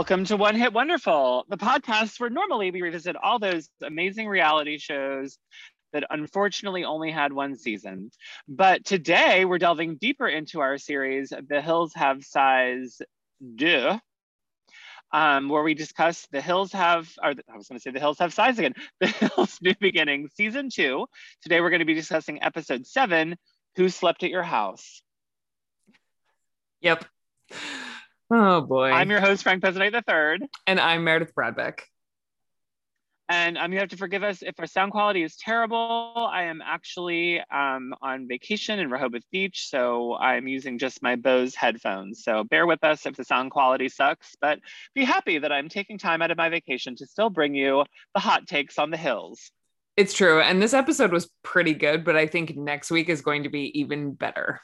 Welcome to One Hit Wonderful, the podcast where normally we revisit all those amazing reality shows that unfortunately only had one season. But today we're delving deeper into our series, The Hills Have Size 2, um, where we discuss The Hills Have, or I was going to say The Hills Have Size again, The Hills New Beginning, Season 2. Today we're going to be discussing Episode 7, Who Slept at Your House? Yep. Oh boy. I'm your host, Frank Pezzanite III. And I'm Meredith Bradbeck. And um, you have to forgive us if our sound quality is terrible. I am actually um, on vacation in Rehoboth Beach, so I'm using just my Bose headphones. So bear with us if the sound quality sucks, but be happy that I'm taking time out of my vacation to still bring you the hot takes on the hills. It's true. And this episode was pretty good, but I think next week is going to be even better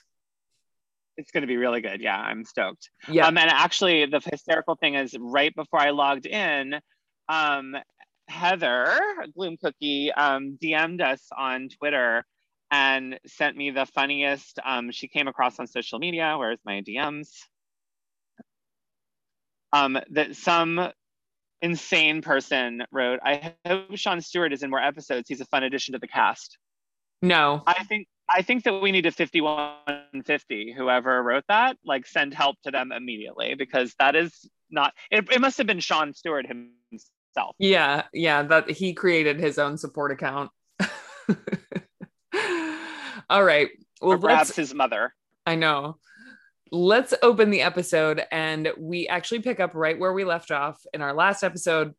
it's going to be really good. Yeah, I'm stoked. Yeah. Um, and actually, the hysterical thing is, right before I logged in, um, Heather Gloom Cookie um, DM'd us on Twitter and sent me the funniest. Um, she came across on social media. Where's my DMs? Um, that some insane person wrote. I hope Sean Stewart is in more episodes. He's a fun addition to the cast. No, I think I think that we need a 5150. Whoever wrote that, like send help to them immediately because that is not, it, it must have been Sean Stewart himself. Yeah. Yeah. That he created his own support account. All right. Well, or perhaps his mother. I know. Let's open the episode and we actually pick up right where we left off in our last episode,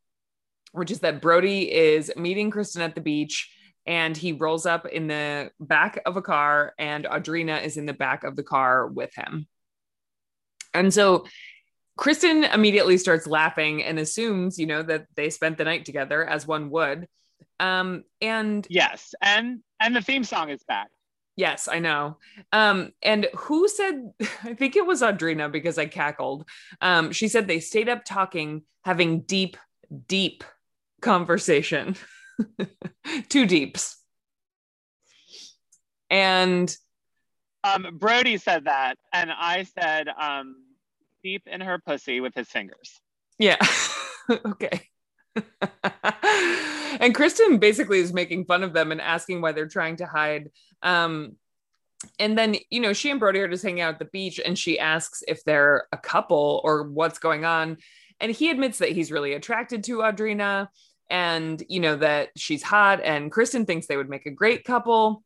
which is that Brody is meeting Kristen at the beach and he rolls up in the back of a car and Audrina is in the back of the car with him. And so Kristen immediately starts laughing and assumes, you know, that they spent the night together as one would. Um and yes, and and the theme song is back. Yes, I know. Um, and who said, I think it was Audrina because I cackled. Um, she said they stayed up talking, having deep, deep conversation. two deeps. And um, Brody said that, and I said um, deep in her pussy with his fingers. Yeah. okay. and Kristen basically is making fun of them and asking why they're trying to hide. Um, and then, you know, she and Brody are just hanging out at the beach and she asks if they're a couple or what's going on. And he admits that he's really attracted to Audrina and you know that she's hot and Kristen thinks they would make a great couple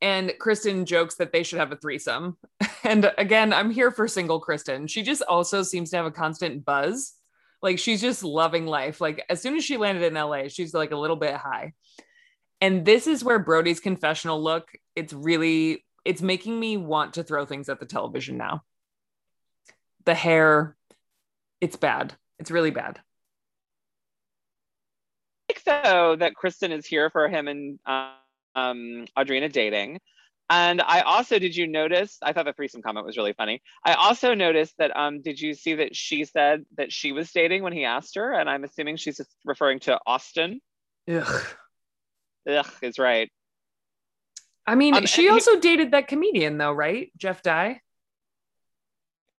and Kristen jokes that they should have a threesome. And again, I'm here for single Kristen. She just also seems to have a constant buzz. Like she's just loving life. Like as soon as she landed in LA, she's like a little bit high. And this is where Brody's confessional look, it's really it's making me want to throw things at the television now. The hair, it's bad. It's really bad so that Kristen is here for him and um, Audrina dating. And I also, did you notice? I thought the threesome comment was really funny. I also noticed that, um, did you see that she said that she was dating when he asked her? And I'm assuming she's just referring to Austin. Ugh. Ugh is right. I mean, um, she also he, dated that comedian though, right? Jeff Dye.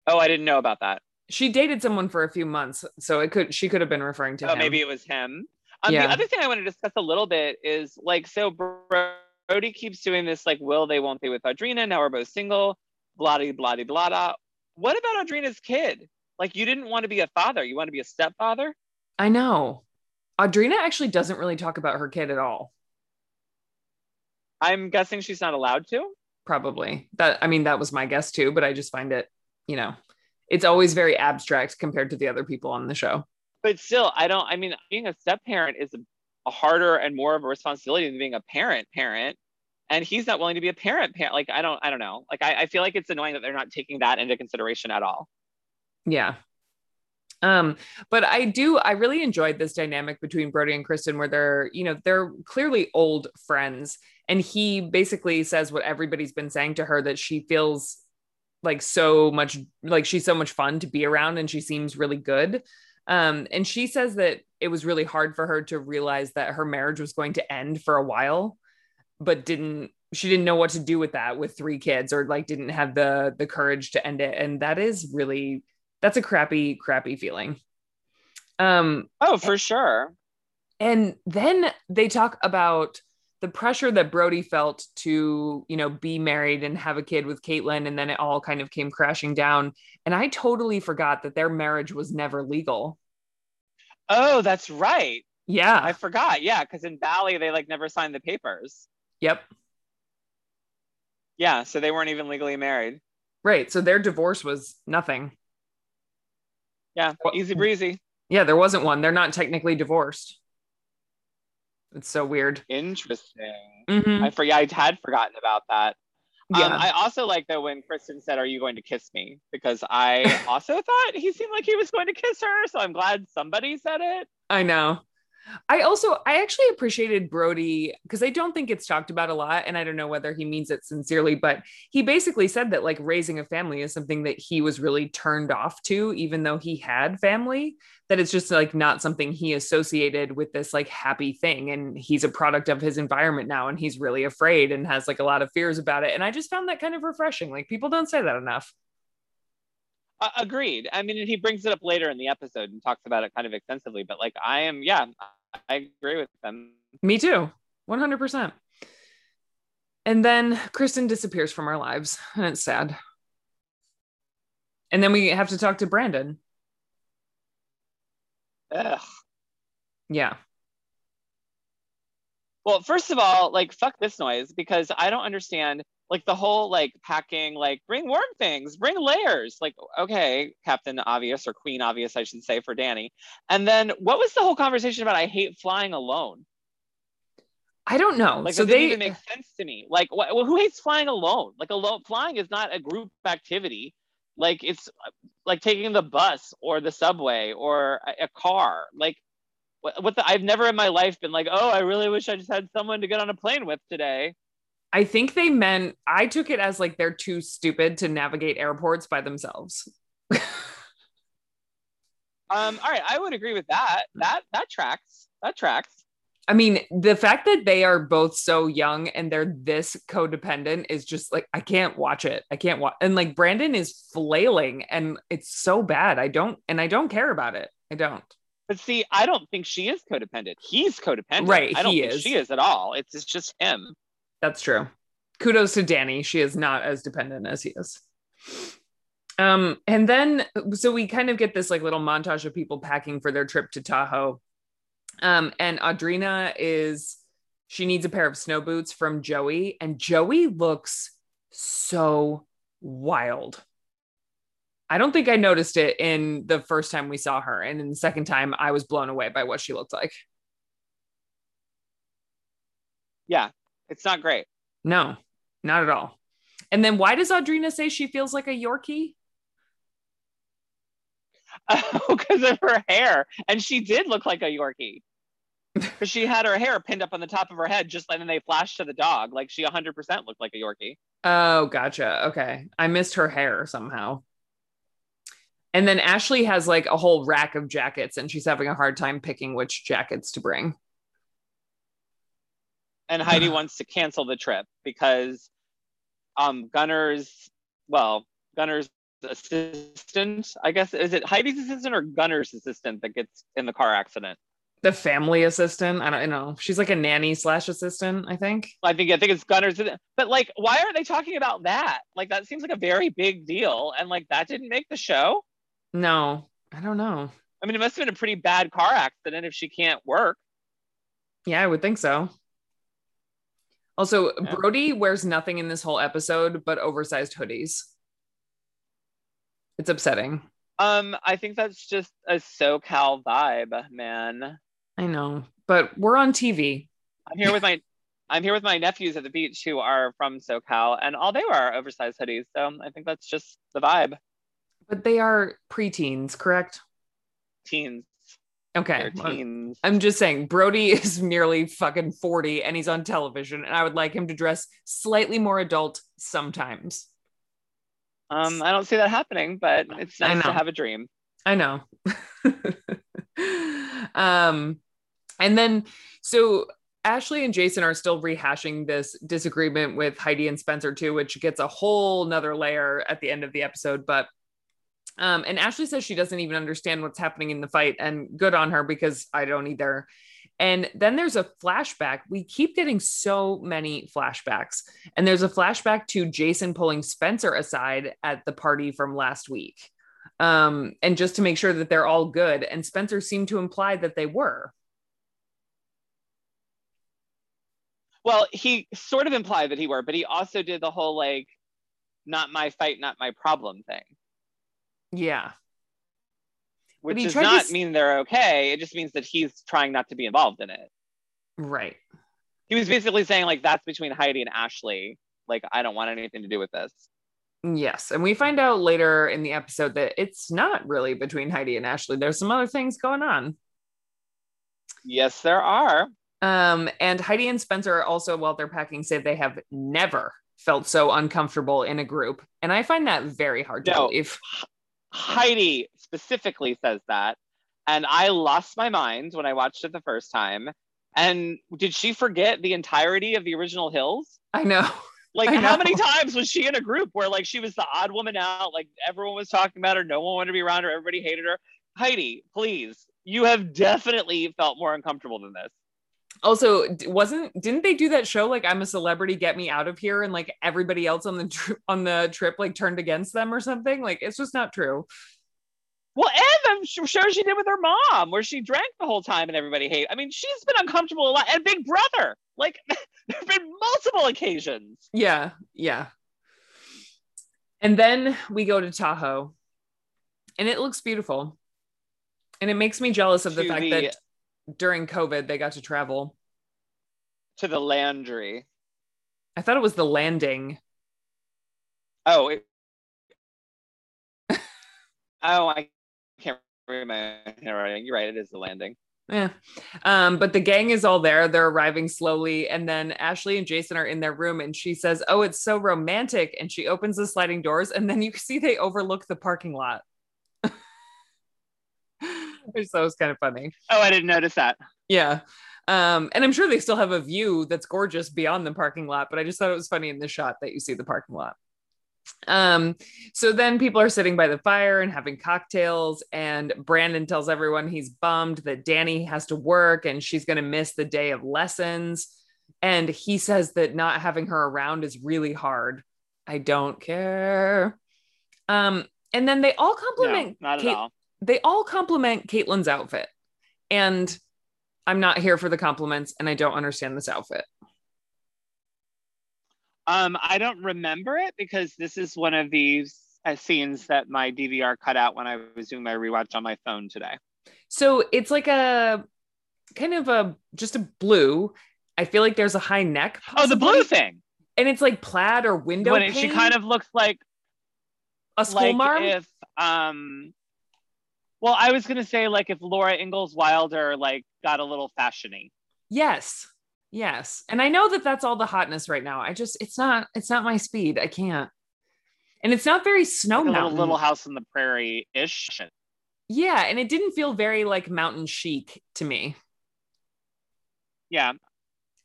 Oh, I didn't know about that. She dated someone for a few months, so it could she could have been referring to. Him. Oh, him. maybe it was him. Um, yeah. The other thing I want to discuss a little bit is like, so Brody keeps doing this, like, will they, won't they with Audrina? Now we're both single, blah, blah, blah, blah. What about Audrina's kid? Like, you didn't want to be a father, you want to be a stepfather? I know. Audrina actually doesn't really talk about her kid at all. I'm guessing she's not allowed to. Probably. That I mean, that was my guess too, but I just find it, you know, it's always very abstract compared to the other people on the show but still, I don't. I mean, being a step parent is a, harder and more of a responsibility than being a parent parent. And he's not willing to be a parent parent. Like I don't. I don't know. Like I, I feel like it's annoying that they're not taking that into consideration at all. Yeah. Um, but I do, I really enjoyed this dynamic between Brody and Kristen where they're, you know, they're clearly old friends. And he basically says what everybody's been saying to her that she feels like so much like she's so much fun to be around and she seems really good. Um, and she says that it was really hard for her to realize that her marriage was going to end for a while, but didn't she didn't know what to do with that with three kids or like didn't have the the courage to end it. And that is really That's a crappy, crappy feeling. Um, oh, for sure. And then they talk about the pressure that Brody felt to, you know, be married and have a kid with Caitlyn, and then it all kind of came crashing down. And I totally forgot that their marriage was never legal. Oh, that's right. Yeah. I forgot. Yeah, because in Bali they like never signed the papers. Yep. Yeah, so they weren't even legally married. Right. So their divorce was nothing. Yeah, easy breezy. Yeah, there wasn't one. They're not technically divorced. It's so weird. Interesting. Mhm. I forget. I had forgotten about that. Yeah. Um, I also like though when Kristen said, "Are you going to kiss me?" Because I also thought he seemed like he was going to kiss her. So I'm glad somebody said it. I know. I also I actually appreciated Brody because I don't think it's talked about a lot and I don't know whether he means it sincerely but he basically said that like raising a family is something that he was really turned off to even though he had family that it's just like not something he associated with this like happy thing and he's a product of his environment now and he's really afraid and has like a lot of fears about it and I just found that kind of refreshing like people don't say that enough. Uh, agreed. I mean, and he brings it up later in the episode and talks about it kind of extensively. But like, I am, yeah, I agree with them. Me too. 100%. And then Kristen disappears from our lives, and it's sad. And then we have to talk to Brandon. Ugh. Yeah. Well, first of all, like, fuck this noise because I don't understand like the whole like packing, like bring warm things, bring layers. Like, okay, Captain Obvious or Queen Obvious, I should say for Danny. And then what was the whole conversation about? I hate flying alone. I don't know. Like, so it didn't they even make sense to me. Like, what, well, who hates flying alone? Like, alone flying is not a group activity. Like, it's like taking the bus or the subway or a, a car. Like, what, what the? I've never in my life been like, oh, I really wish I just had someone to get on a plane with today. I think they meant I took it as like they're too stupid to navigate airports by themselves. Um, all right, I would agree with that. That that tracks. That tracks. I mean, the fact that they are both so young and they're this codependent is just like I can't watch it. I can't watch and like Brandon is flailing and it's so bad. I don't and I don't care about it. I don't. But see, I don't think she is codependent. He's codependent. Right, I don't he think is. she is at all. It's, it's just him. That's true. Kudos to Danny. She is not as dependent as he is. Um, and then so we kind of get this like little montage of people packing for their trip to Tahoe. Um, and Audrina is she needs a pair of snow boots from Joey, and Joey looks so wild. I don't think I noticed it in the first time we saw her, and in the second time, I was blown away by what she looked like. Yeah, it's not great. No, not at all. And then why does Audrina say she feels like a Yorkie? Oh, because of her hair. And she did look like a Yorkie. Because she had her hair pinned up on the top of her head, just and then they flashed to the dog. Like she 100% looked like a Yorkie. Oh, gotcha. Okay. I missed her hair somehow. And then Ashley has like a whole rack of jackets and she's having a hard time picking which jackets to bring. And Heidi wants to cancel the trip because um Gunner's, well, Gunner's assistant, I guess, is it Heidi's assistant or Gunner's assistant that gets in the car accident? The family assistant. I don't know. She's like a nanny slash assistant, I think. I think I think it's Gunner's, but like, why aren't they talking about that? Like, that seems like a very big deal, and like that didn't make the show. No, I don't know. I mean, it must have been a pretty bad car accident if she can't work. Yeah, I would think so. Also, Yeah. Brody wears nothing in this whole episode but oversized hoodies. It's upsetting. Um, I think that's just a SoCal vibe, man. I know, but we're on TV. I'm here with my I'm here with my nephews at the beach who are from SoCal, and all they wear are oversized hoodies. So I think that's just the vibe. But they are preteens, correct? Teens, Okay. I'm just saying, Brody is nearly fucking 40 and he's on television, and I would like him to dress slightly more adult sometimes. Um, I don't see that happening, but it's nice to have a dream. I know. um, and then so Ashley and Jason are still rehashing this disagreement with Heidi and Spencer too, which gets a whole nother layer at the end of the episode. But Um, and Ashley says she doesn't even understand what's happening in the fight, and good on her because I don't either. And then there's a flashback. We keep getting so many flashbacks. And there's a flashback to Jason pulling Spencer aside at the party from last week. Um, and just to make sure that they're all good. And Spencer seemed to imply that they were. Well, he sort of implied that he were, but he also did the whole like, not my fight, not my problem thing. Yeah. Which does not to... mean they're okay. It just means that he's trying not to be involved in it. Right. He was basically saying, like, that's between Heidi and Ashley. Like, I don't want anything to do with this. Yes. And we find out later in the episode that it's not really between Heidi and Ashley. There's some other things going on. Yes, there are. Um, and Heidi and Spencer also, while they're packing, say they have never felt so uncomfortable in a group. And I find that very hard to no, believe. Heidi specifically says that. And I lost my mind when I watched it the first time. And did she forget the entirety of the original Hills? I know. Like, I how many times was she in a group where, like, she was the odd woman out? Like, everyone was talking about her. No one wanted to be around her. Everybody hated her. Heidi, please. You have definitely felt more uncomfortable than this also wasn't didn't they do that show like i'm a celebrity get me out of here and like everybody else on the tri- on the trip like turned against them or something? Like it's just not true. Well and the show she did with her mom where she drank the whole time and everybody hate i mean she's been uncomfortable a lot and big brother like there have been multiple occasions. Yeah yeah. And then we go to tahoe and it looks beautiful. And it makes me jealous of the fact the, that during COVID they got to travel to the Landry. I thought it was the landing. Oh, it... oh, I can't my handwriting. You're right. It is the landing. Yeah. Um, but the gang is all there. They're arriving slowly. And then Ashley and Jason are in their room and she says, Oh, it's so romantic. And she opens the sliding doors and then you see they overlook the parking lot. Which that was kind of funny. Oh, I didn't notice that. Yeah. Um, and I'm sure they still have a view that's gorgeous beyond the parking lot, but I just thought it was funny in the shot that you see the parking lot. Um, so then people are sitting by the fire and having cocktails, and Brandon tells everyone he's bummed that Danny has to work and she's going to miss the day of lessons. And he says that not having her around is really hard. I don't care. Um, and then they all compliment no, not Kate- at all they all compliment Caitlyn's outfit. And I'm not here for the compliments and I don't understand this outfit. Um, I don't remember it because this is one of these uh, scenes that my DVR cut out when I was doing my rewatch on my phone today. So it's like a kind of a just a blue. I feel like there's a high neck. Possibly. Oh, the blue thing. And it's like plaid or window. When she kind of looks like a school like marm. If um well, I was gonna say like if Laura Ingalls Wilder like got a little fashiony. Yes, yes, and I know that that's all the hotness right now. I just it's not it's not my speed. I can't, and it's not very snow like mountain. Little, house on the prairie ish. Yeah, and it didn't feel very like mountain chic to me. Yeah.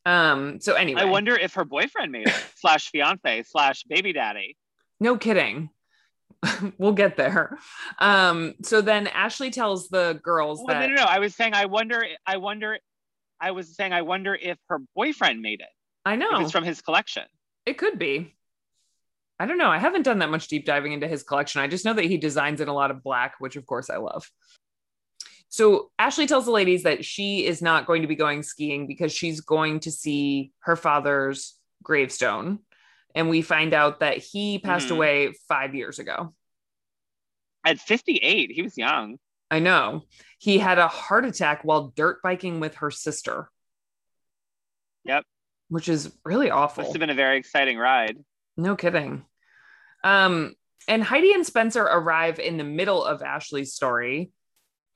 Um. So anyway, I wonder if her boyfriend made it slash fiance slash baby daddy. No kidding. we'll get there. Um, so then Ashley tells the girls well, that no, no, no. I was saying I wonder, I wonder, I was saying I wonder if her boyfriend made it. I know it's from his collection. It could be. I don't know. I haven't done that much deep diving into his collection. I just know that he designs in a lot of black, which of course I love. So Ashley tells the ladies that she is not going to be going skiing because she's going to see her father's gravestone and we find out that he passed mm-hmm. away five years ago. At 58, he was young. I know. He had a heart attack while dirt biking with her sister. Yep. Which is really awful. Must have been a very exciting ride. No kidding. Um, and Heidi and Spencer arrive in the middle of Ashley's story.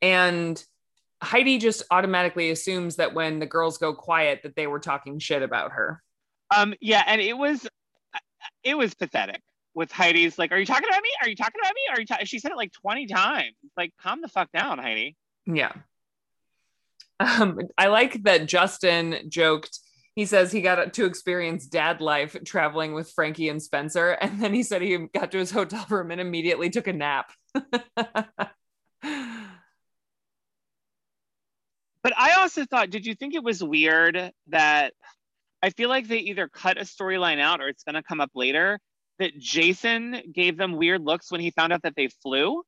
And Heidi just automatically assumes that when the girls go quiet, that they were talking shit about her. Um, yeah, and it was it was pathetic with Heidi's like, "Are you talking about me? Are you talking about me? Are you?" Ta-? She said it like twenty times. Like, calm the fuck down, Heidi. Yeah. Um, I like that Justin joked. He says he got to experience dad life traveling with Frankie and Spencer, and then he said he got to his hotel room and immediately took a nap. But I also thought, did you think it was weird that I feel like they either cut a storyline out or it's going to come up later that Jason gave them weird looks when he found out that they flew?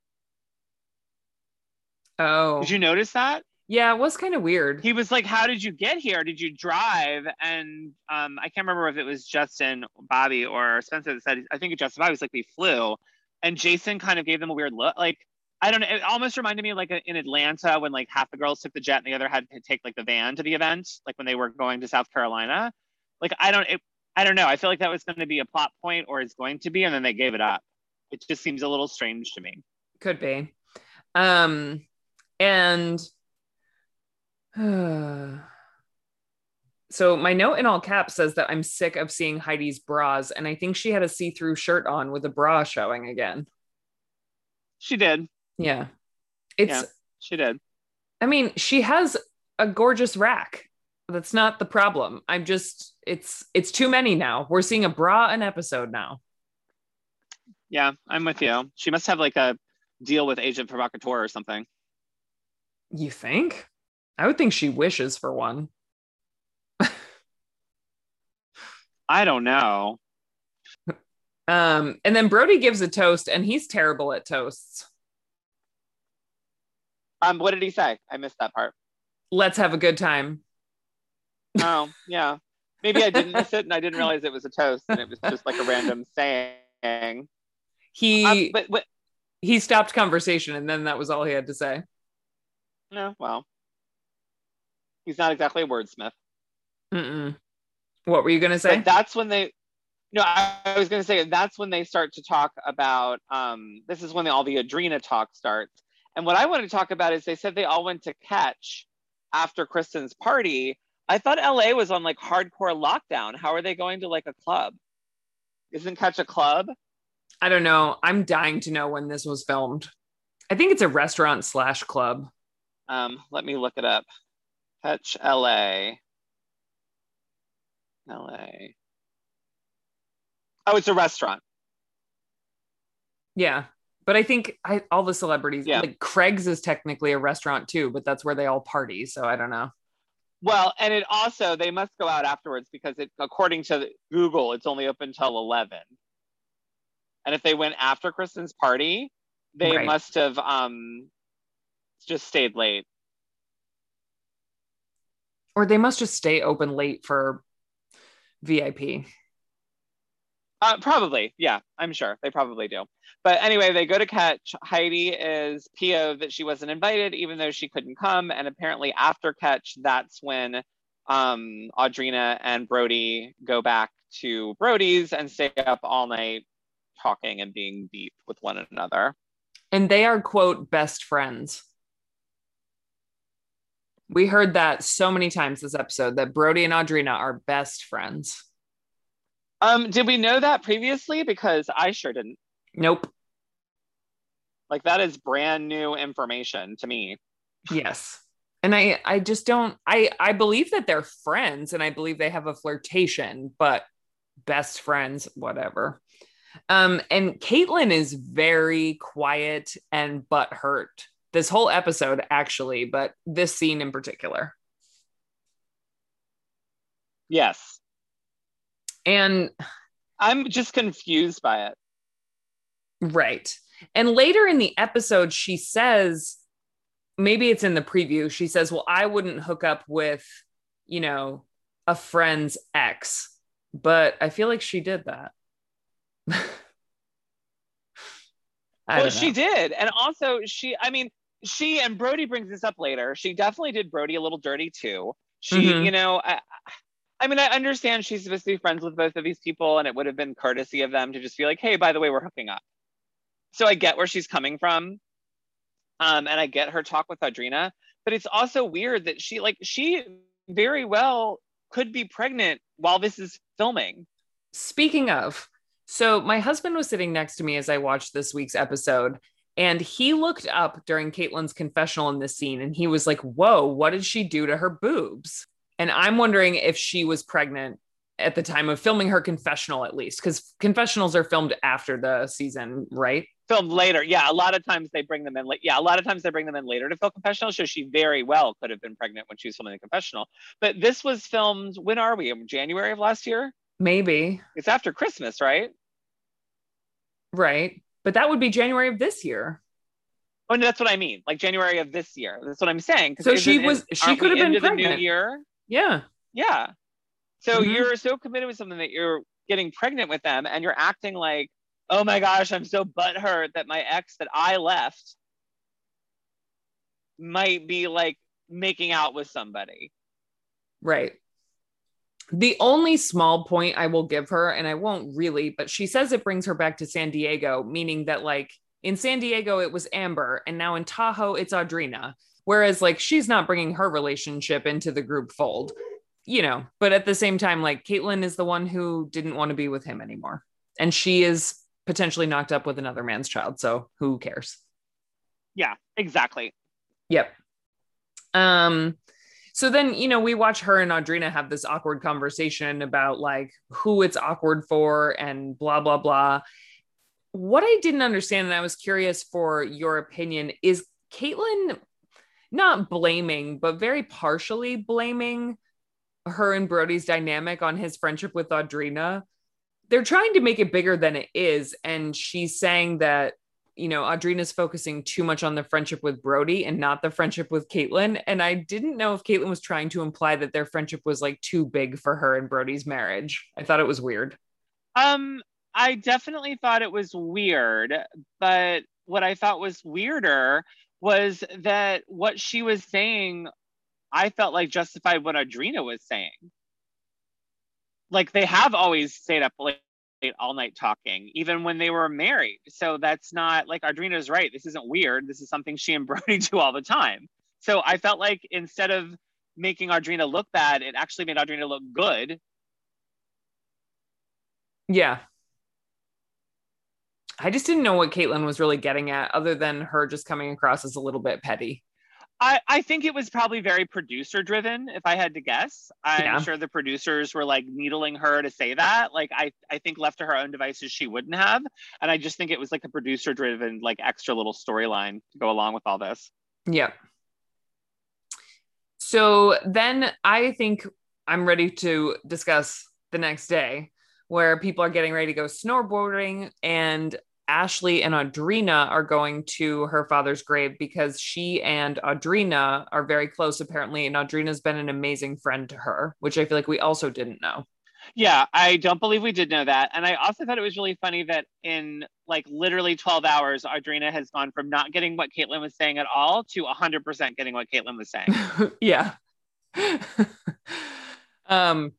oh. Did you notice that? yeah, it was kind of weird. He was like, "How did you get here? Did you drive?" And um, I can't remember if it was Justin, Bobby, or Spencer that said. I think it Justin Bobby was like, "We flew," and Jason kind of gave them a weird look. Like I don't know. It almost reminded me of like in Atlanta when like half the girls took the jet and the other had to take like the van to the event, like when they were going to South Carolina. Like I don't. It, I don't know. I feel like that was going to be a plot point or is going to be, and then they gave it up. It just seems a little strange to me. Could be. Um, and so my note in all caps says that I'm sick of seeing Heidi's bras, and I think she had a see-through shirt on with a bra showing again. She did. Yeah. It's Yeah. She did. I mean, she has a gorgeous rack. That's not the problem. I'm just it's it's too many now. We're seeing a bra an episode now. Yeah, I'm with you. She must have like a deal with Agent Provocateur or something. You think? I would think she wishes for one. I don't know. Um, and then Brody gives a toast, and he's terrible at toasts. Um, what did he say? I missed that part. Let's have a good time. Oh, yeah. Maybe I didn't miss it and I didn't realize it was a toast and it was just like a random saying. He Um, but, but he stopped conversation, and then that was all he had to say. no, well, he's not exactly a wordsmith. Mm-mm. What were you gonna say? But that's when they. No, I, I was going to say that's when they start to talk about. Um, this is when all the Audrina talk starts. And what I want to talk about is they said they all went to catch after Kristen's party. I thought LA was on like hardcore lockdown. How are they going to like a club? Isn't catch a club? I don't know. I'm dying to know when this was filmed. I think it's a restaurant slash club. Um, let me look it up. Catch LA. LA. Oh, it's a restaurant. Yeah. But I think I, all the celebrities, Yeah. like Craig's is technically a restaurant too, but that's where they all party. So I don't know. Well, and it also they must go out afterwards because it according to Google, it's only open till eleven. And if they went after Kristen's party, they Right. must have um just stayed late. Or they must just stay open late for VIP. Uh, probably, yeah, I'm sure they probably do. But anyway, they go to catch. Heidi is PO that she wasn't invited, even though she couldn't come. And apparently, after catch, that's when um, Audrina and Brody go back to Brody's and stay up all night talking and being deep with one another. And they are, quote, best friends. We heard that so many times this episode that Brody and Audrina are best friends. Um, did we know that previously? Because I sure didn't. Nope. Like that is brand new information to me. Yes. And I I just don't I I believe that they're friends and I believe they have a flirtation, but best friends, whatever. Um, and Caitlin is very quiet and butthurt this whole episode, actually, but this scene in particular. Yes. And I'm just confused by it. Right. And later in the episode, she says, maybe it's in the preview, she says, Well, I wouldn't hook up with, you know, a friend's ex. But I feel like she did that. Well, she did. And also she I mean, she and Brody brings this up later. She definitely did Brody a little dirty too. She, Mhm. you know, I, I mean, I understand she's supposed to be friends with both of these people, and it would have been courtesy of them to just be like, hey, by the way, we're hooking up. So I get where she's coming from. Um, and I get her talk with Audrina, but it's also weird that she like she very well could be pregnant while this is filming. Speaking of, so my husband was sitting next to me as I watched this week's episode, and he looked up during Caitlin's confessional in this scene and he was like, Whoa, what did she do to her boobs? And I'm wondering if she was pregnant at the time of filming her confessional, at least, because confessionals are filmed after the season, right? filmed later. Yeah, a lot of times they bring them in late. Yeah, a lot of times they bring them in later to film confessional. So she very well could have been pregnant when she was filming the confessional. But this was filmed. When are we? In January of last year? Maybe. It's after Christmas, right? Right. But that would be January of this year. Oh, no, that's what I mean. Like January of this year. That's what I'm saying. So she was. She could have been pregnant. the new year. Yeah. Yeah. So mm-hmm. you're so committed with something that you're getting pregnant with them, and you're acting like oh my gosh, I'm so butthurt that my ex that I left might be like making out with somebody. Right. The only small point I will give her, and I won't really, but she says it brings her back to San Diego, meaning that like in San Diego, it was Amber, and now in Tahoe, it's Audrina. Whereas like she's not bringing her relationship into the group fold, you know, but at the same time, like Kaitlyn is the one who didn't want to be with him anymore. And she is potentially knocked up with another man's child. So who cares? Yeah, exactly. Yep. Um, so then, you know, we watch her and Audrina have this awkward conversation about like who it's awkward for and blah, blah, blah. What I didn't understand, and I was curious for your opinion, is Kaitlyn not blaming, but very partially blaming her and Brody's dynamic on his friendship with Audrina they're trying to make it bigger than it is. And she's saying that, you know, Audrina's focusing too much on the friendship with Brody and not the friendship with Kaitlyn. And I didn't know if Kaitlyn was trying to imply that their friendship was like too big for her and Brody's marriage. I thought it was weird. Um, I definitely thought it was weird, but what I thought was weirder was that what she was saying, I felt like justified what Audrina was saying like they have always stayed up late all night talking, even when they were married. So that's not like Audrina's right. This isn't weird. This is something she and Brody do all the time. So I felt like instead of making Audrina look bad, it actually made Audrina look good. Yeah. I just didn't know what Kaitlyn was really getting at, other than her just coming across as a little bit petty. I, I think it was probably very producer driven, if I had to guess. I'm yeah. sure the producers were like needling her to say that. Like I, I think left to her own devices, she wouldn't have. And I just think it was like a producer driven, like extra little storyline to go along with all this. Yeah. So then I think I'm ready to discuss the next day where people are getting ready to go snowboarding and Ashley and Audrina are going to her father's grave because she and Audrina are very close, apparently. And Audrina's been an amazing friend to her, which I feel like we also didn't know. Yeah, I don't believe we did know that. And I also thought it was really funny that in like literally 12 hours, Audrina has gone from not getting what Kaitlyn was saying at all to 100% getting what Kaitlyn was saying. yeah. um,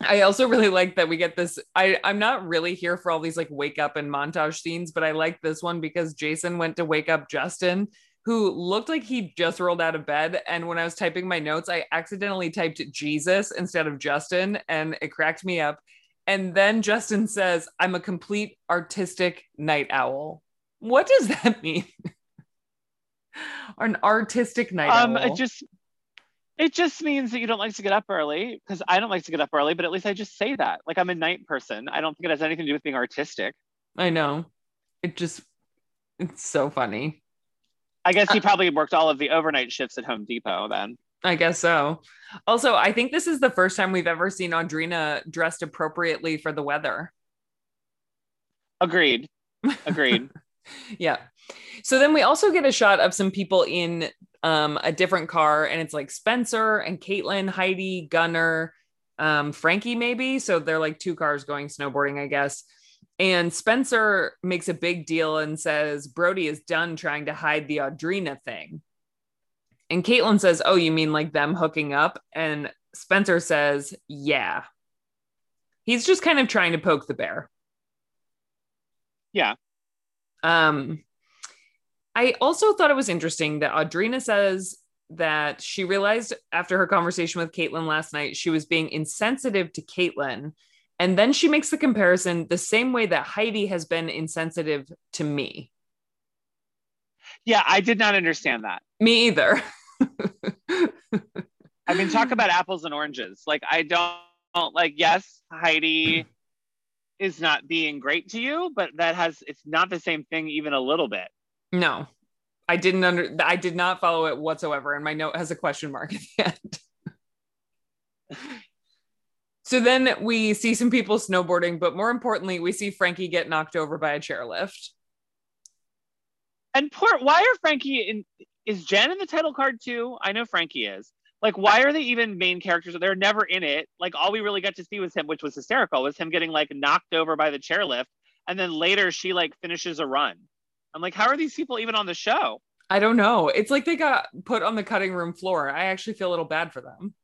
I also really like that we get this. I, I'm not really here for all these like wake up and montage scenes, but I like this one because Jason went to wake up Justin, who looked like he just rolled out of bed. And when I was typing my notes, I accidentally typed Jesus instead of Justin, and it cracked me up. And then Justin says, I'm a complete artistic night owl. What does that mean? An artistic night um, owl. It just it just means that you don't like to get up early because I don't like to get up early, but at least I just say that. Like I'm a night person. I don't think it has anything to do with being artistic. I know. It just, it's so funny. I guess he uh, probably worked all of the overnight shifts at Home Depot then. I guess so. Also, I think this is the first time we've ever seen Audrina dressed appropriately for the weather. Agreed. Agreed. yeah. So then we also get a shot of some people in um, a different car, and it's like Spencer and Caitlin, Heidi, Gunner, um, Frankie, maybe. So they're like two cars going snowboarding, I guess. And Spencer makes a big deal and says Brody is done trying to hide the Audrina thing. And Caitlin says, Oh, you mean like them hooking up? And Spencer says, Yeah. He's just kind of trying to poke the bear. Yeah. Um, I also thought it was interesting that Audrina says that she realized after her conversation with Kaitlyn last night, she was being insensitive to Kaitlyn. And then she makes the comparison the same way that Heidi has been insensitive to me. Yeah, I did not understand that. Me either. I mean, talk about apples and oranges. Like, I don't like, yes, Heidi is not being great to you, but that has it's not the same thing even a little bit. No. I didn't under I did not follow it whatsoever and my note has a question mark at the end. so then we see some people snowboarding, but more importantly, we see Frankie get knocked over by a chairlift. And poor why are Frankie in is Jen in the title card too? I know Frankie is. Like, why are they even main characters? They're never in it. Like, all we really got to see was him, which was hysterical, was him getting like knocked over by the chairlift. And then later she like finishes a run. I'm like, how are these people even on the show? I don't know. It's like they got put on the cutting room floor. I actually feel a little bad for them.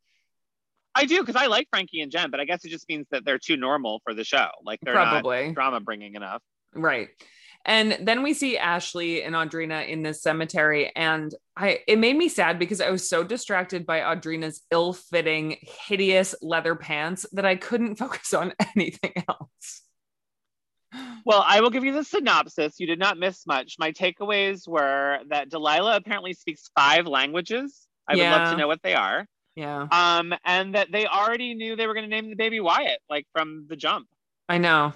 I do because I like Frankie and Jen, but I guess it just means that they're too normal for the show. Like they're Probably. not drama bringing enough. Right. And then we see Ashley and Audrina in this cemetery. And I it made me sad because I was so distracted by Audrina's ill-fitting, hideous leather pants that I couldn't focus on anything else. Well, I will give you the synopsis. You did not miss much. My takeaways were that Delilah apparently speaks five languages. I yeah. would love to know what they are. Yeah. Um, and that they already knew they were going to name the baby Wyatt, like from the jump. I know.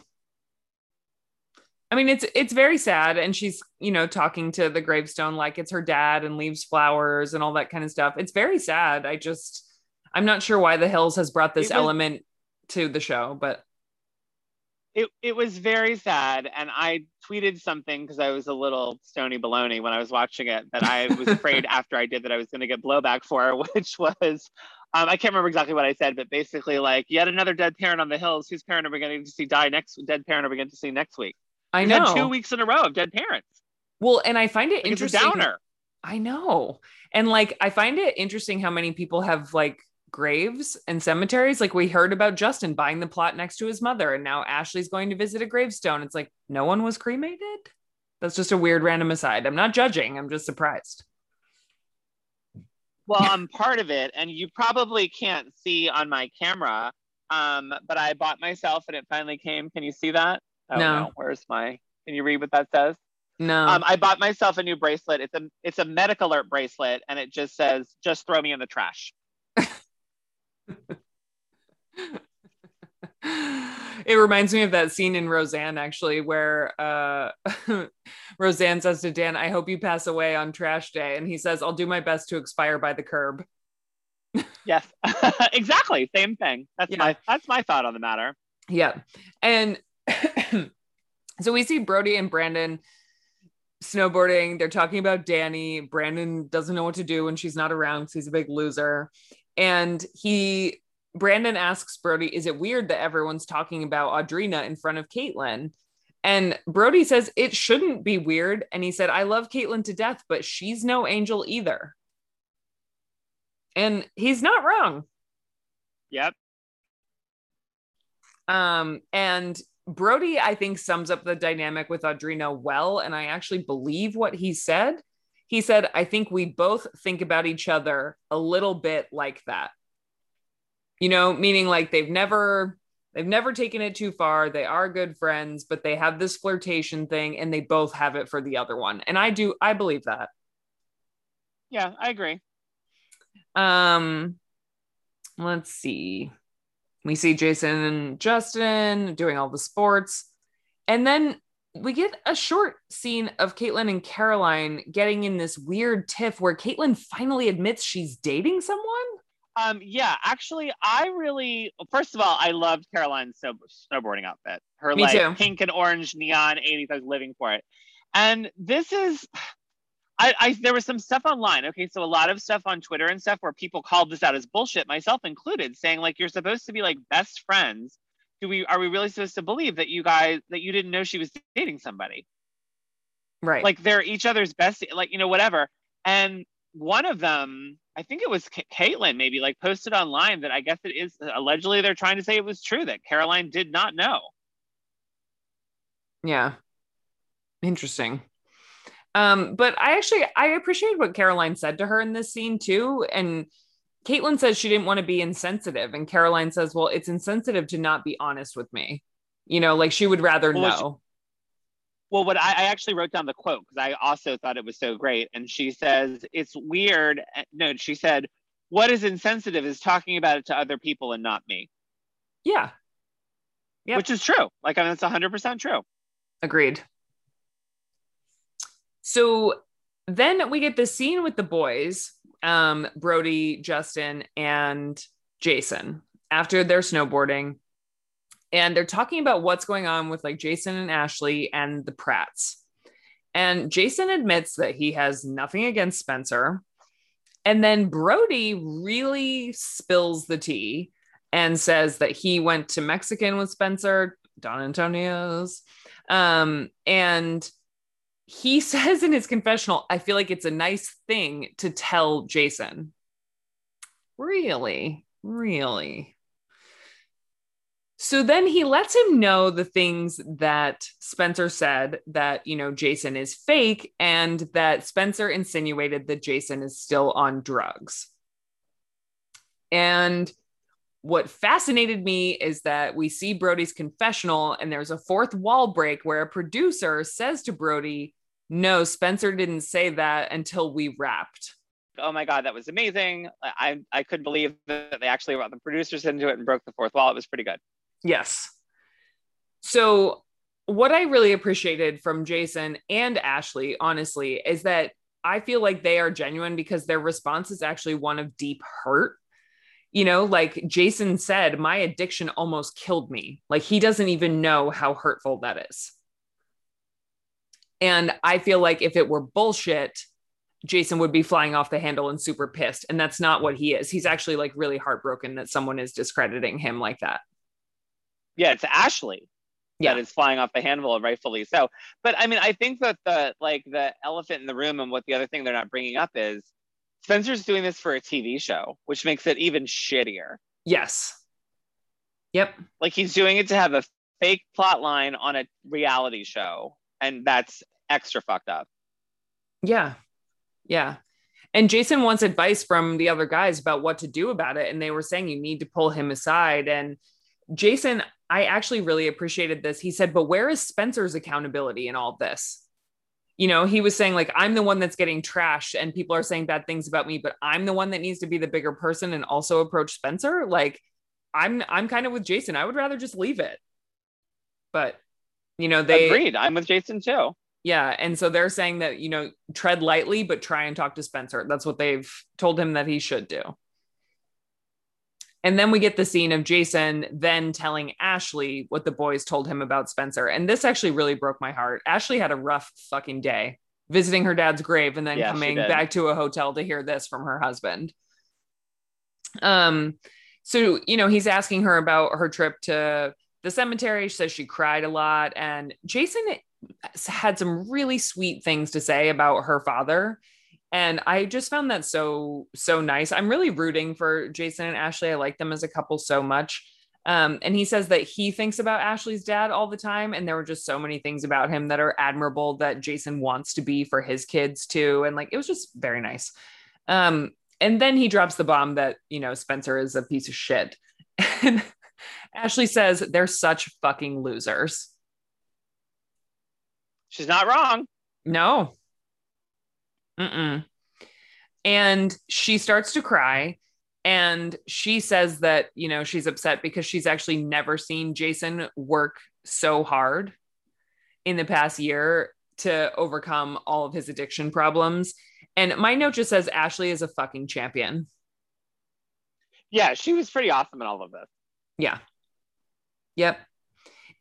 I mean, it's it's very sad, and she's you know talking to the gravestone like it's her dad, and leaves flowers and all that kind of stuff. It's very sad. I just I'm not sure why the Hills has brought this was, element to the show, but it it was very sad, and I tweeted something because I was a little stony baloney when I was watching it that I was afraid after I did that I was going to get blowback for, which was um, I can't remember exactly what I said, but basically like yet another dead parent on the hills. Whose parent are we going to see die next? Dead parent are we going to see next week? I know. Two weeks in a row of dead parents. Well, and I find it like interesting. downer. I know. And like I find it interesting how many people have like graves and cemeteries. Like we heard about Justin buying the plot next to his mother, and now Ashley's going to visit a gravestone. It's like no one was cremated. That's just a weird random aside. I'm not judging. I'm just surprised. Well, I'm part of it, and you probably can't see on my camera. Um, but I bought myself, and it finally came. Can you see that? Oh, no. no. Where's my? Can you read what that says? No. Um, I bought myself a new bracelet. It's a it's a medic alert bracelet, and it just says, "Just throw me in the trash." It reminds me of that scene in Roseanne, actually, where uh, Roseanne says to Dan, "I hope you pass away on Trash Day," and he says, "I'll do my best to expire by the curb." yes, exactly, same thing. That's yeah. my that's my thought on the matter. Yeah, and so we see Brody and Brandon snowboarding. They're talking about Danny. Brandon doesn't know what to do when she's not around because he's a big loser. And he, Brandon asks Brody, Is it weird that everyone's talking about Audrina in front of Kaitlyn? And Brody says, It shouldn't be weird. And he said, I love Kaitlyn to death, but she's no angel either. And he's not wrong. Yep. Um, and Brody, I think, sums up the dynamic with Audrina well. And I actually believe what he said. He said, I think we both think about each other a little bit like that. You know, meaning like they've never they've never taken it too far. They are good friends, but they have this flirtation thing and they both have it for the other one. And I do I believe that. Yeah, I agree. Um let's see we see Jason and Justin doing all the sports. And then we get a short scene of Kaitlyn and Caroline getting in this weird tiff where Kaitlyn finally admits she's dating someone. Um, yeah, actually, I really, first of all, I loved Caroline's snow, snowboarding outfit. Her Me like too. pink and orange neon 80s. I was living for it. And this is, I, I there was some stuff online. Okay, so a lot of stuff on Twitter and stuff where people called this out as bullshit, myself included, saying like you're supposed to be like best friends. Do we are we really supposed to believe that you guys that you didn't know she was dating somebody? Right. Like they're each other's best, like you know whatever. And one of them, I think it was K- Kaitlyn, maybe like posted online that I guess it is allegedly they're trying to say it was true that Caroline did not know. Yeah. Interesting. Um, but I actually I appreciate what Caroline said to her in this scene too. And Kaitlyn says she didn't want to be insensitive, and Caroline says, "Well, it's insensitive to not be honest with me." You know, like she would rather well, know. well, what I, I, actually wrote down the quote because I also thought it was so great, and she says it's weird. Eh, no, she said, "What is insensitive is talking about it to other people and not me." Yeah, Yep. which is true. Like, I mean, it's 100% true. Agreed. So then we get the scene with the boys, um, Brody, Justin, and Jason after they're snowboarding. And they're talking about what's going on with like Jason and Ashley and the Pratts. And Jason admits that he has nothing against Spencer. And then Brody really spills the tea and says that he went to Mexican with Spencer, Don Antonio's. Um, and he says in his confessional, I feel like it's a nice thing to tell Jason. Really? Really? So then he lets him know the things that Spencer said that, you know, Jason is fake and that Spencer insinuated that Jason is still on drugs. And what fascinated me is that we see Brody's confessional and there's a fourth wall break where a producer says to Brody, No, Spencer didn't say that until we wrapped. Oh my God, that was amazing. I, I couldn't believe that they actually brought the producers into it and broke the fourth wall. It was pretty good. Yes. So, what I really appreciated from Jason and Ashley, honestly, is that I feel like they are genuine because their response is actually one of deep hurt. You know, like Jason said, my addiction almost killed me. Like he doesn't even know how hurtful that is. And I feel like if it were bullshit, Jason would be flying off the handle and super pissed. And that's not what he is. He's actually like really heartbroken that someone is discrediting him like that. Yeah, it's Ashley Yeah. that is flying off the handle, and rightfully so. But I mean, I think that the like the elephant in the room, and what the other thing they're not bringing up is Spencer's doing this for a TV show, which makes it even shittier. Yes. Yep. Like he's doing it to have a fake plot line on a reality show, and that's extra fucked up. Yeah. Yeah. And Jason wants advice from the other guys about what to do about it. And they were saying you need to pull him aside. And Jason, I actually really appreciated this. He said, but where is Spencer's accountability in all this? You know, he was saying, like, I'm the one that's getting trashed and people are saying bad things about me, but I'm the one that needs to be the bigger person and also approach Spencer. Like, I'm I'm kind of with Jason. I would rather just leave it. But you know, they Agreed. I'm with Jason too. yeah. And so they're saying that, you know, tread lightly, but try and talk to Spencer. That's what they've told him that he should do. And then we get the scene of Jason then telling Ashley what the boys told him about Spencer. And this actually really broke my heart. Ashley had a rough fucking day visiting her dad's grave and then Yeah, coming back to a hotel to hear this from her husband. Um, so you know, he's asking her about her trip to the cemetery. Says she cried a lot, and Jason had some really sweet things to say about her father. And I just found that so, so nice. I'm really rooting for Jason and Ashley. I like them as a couple so much. Um, and he says that he thinks about Ashley's dad all the time. And there were just so many things about him that are admirable that Jason wants to be for his kids too. And like, it was just very nice. Um, and then he drops the bomb that, you know, Spencer is a piece of shit. And Ashley says they're such fucking losers. She's not wrong. No. Mm-mm. And she starts to cry. And she says that, you know, she's upset because she's actually never seen Jason work so hard in the past year to overcome all of his addiction problems. And my note just says Ashley is a fucking champion. Yeah, she was pretty awesome in all of this. Yeah. Yep.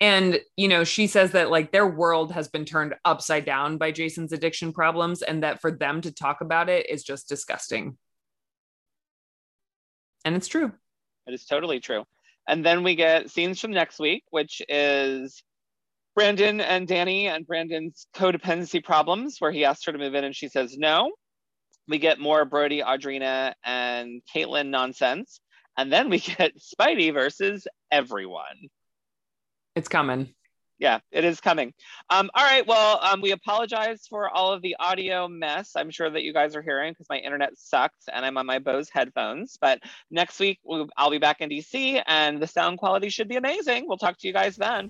And, you know, she says that like their world has been turned upside down by Jason's addiction problems and that for them to talk about it is just disgusting. And it's true. It is totally true. And then we get scenes from next week, which is Brandon and Danny and Brandon's codependency problems, where he asks her to move in and she says no. We get more Brody, Audrina, and Kaitlynn nonsense. And then we get Speidi versus everyone. It's coming. Yeah, it is coming. Um, all right. Well, um, we apologize for all of the audio mess. I'm sure that you guys are hearing because my internet sucks and I'm on my Bose headphones. But next week we'll, I'll be back in DC and the sound quality should be amazing. We'll talk to you guys then.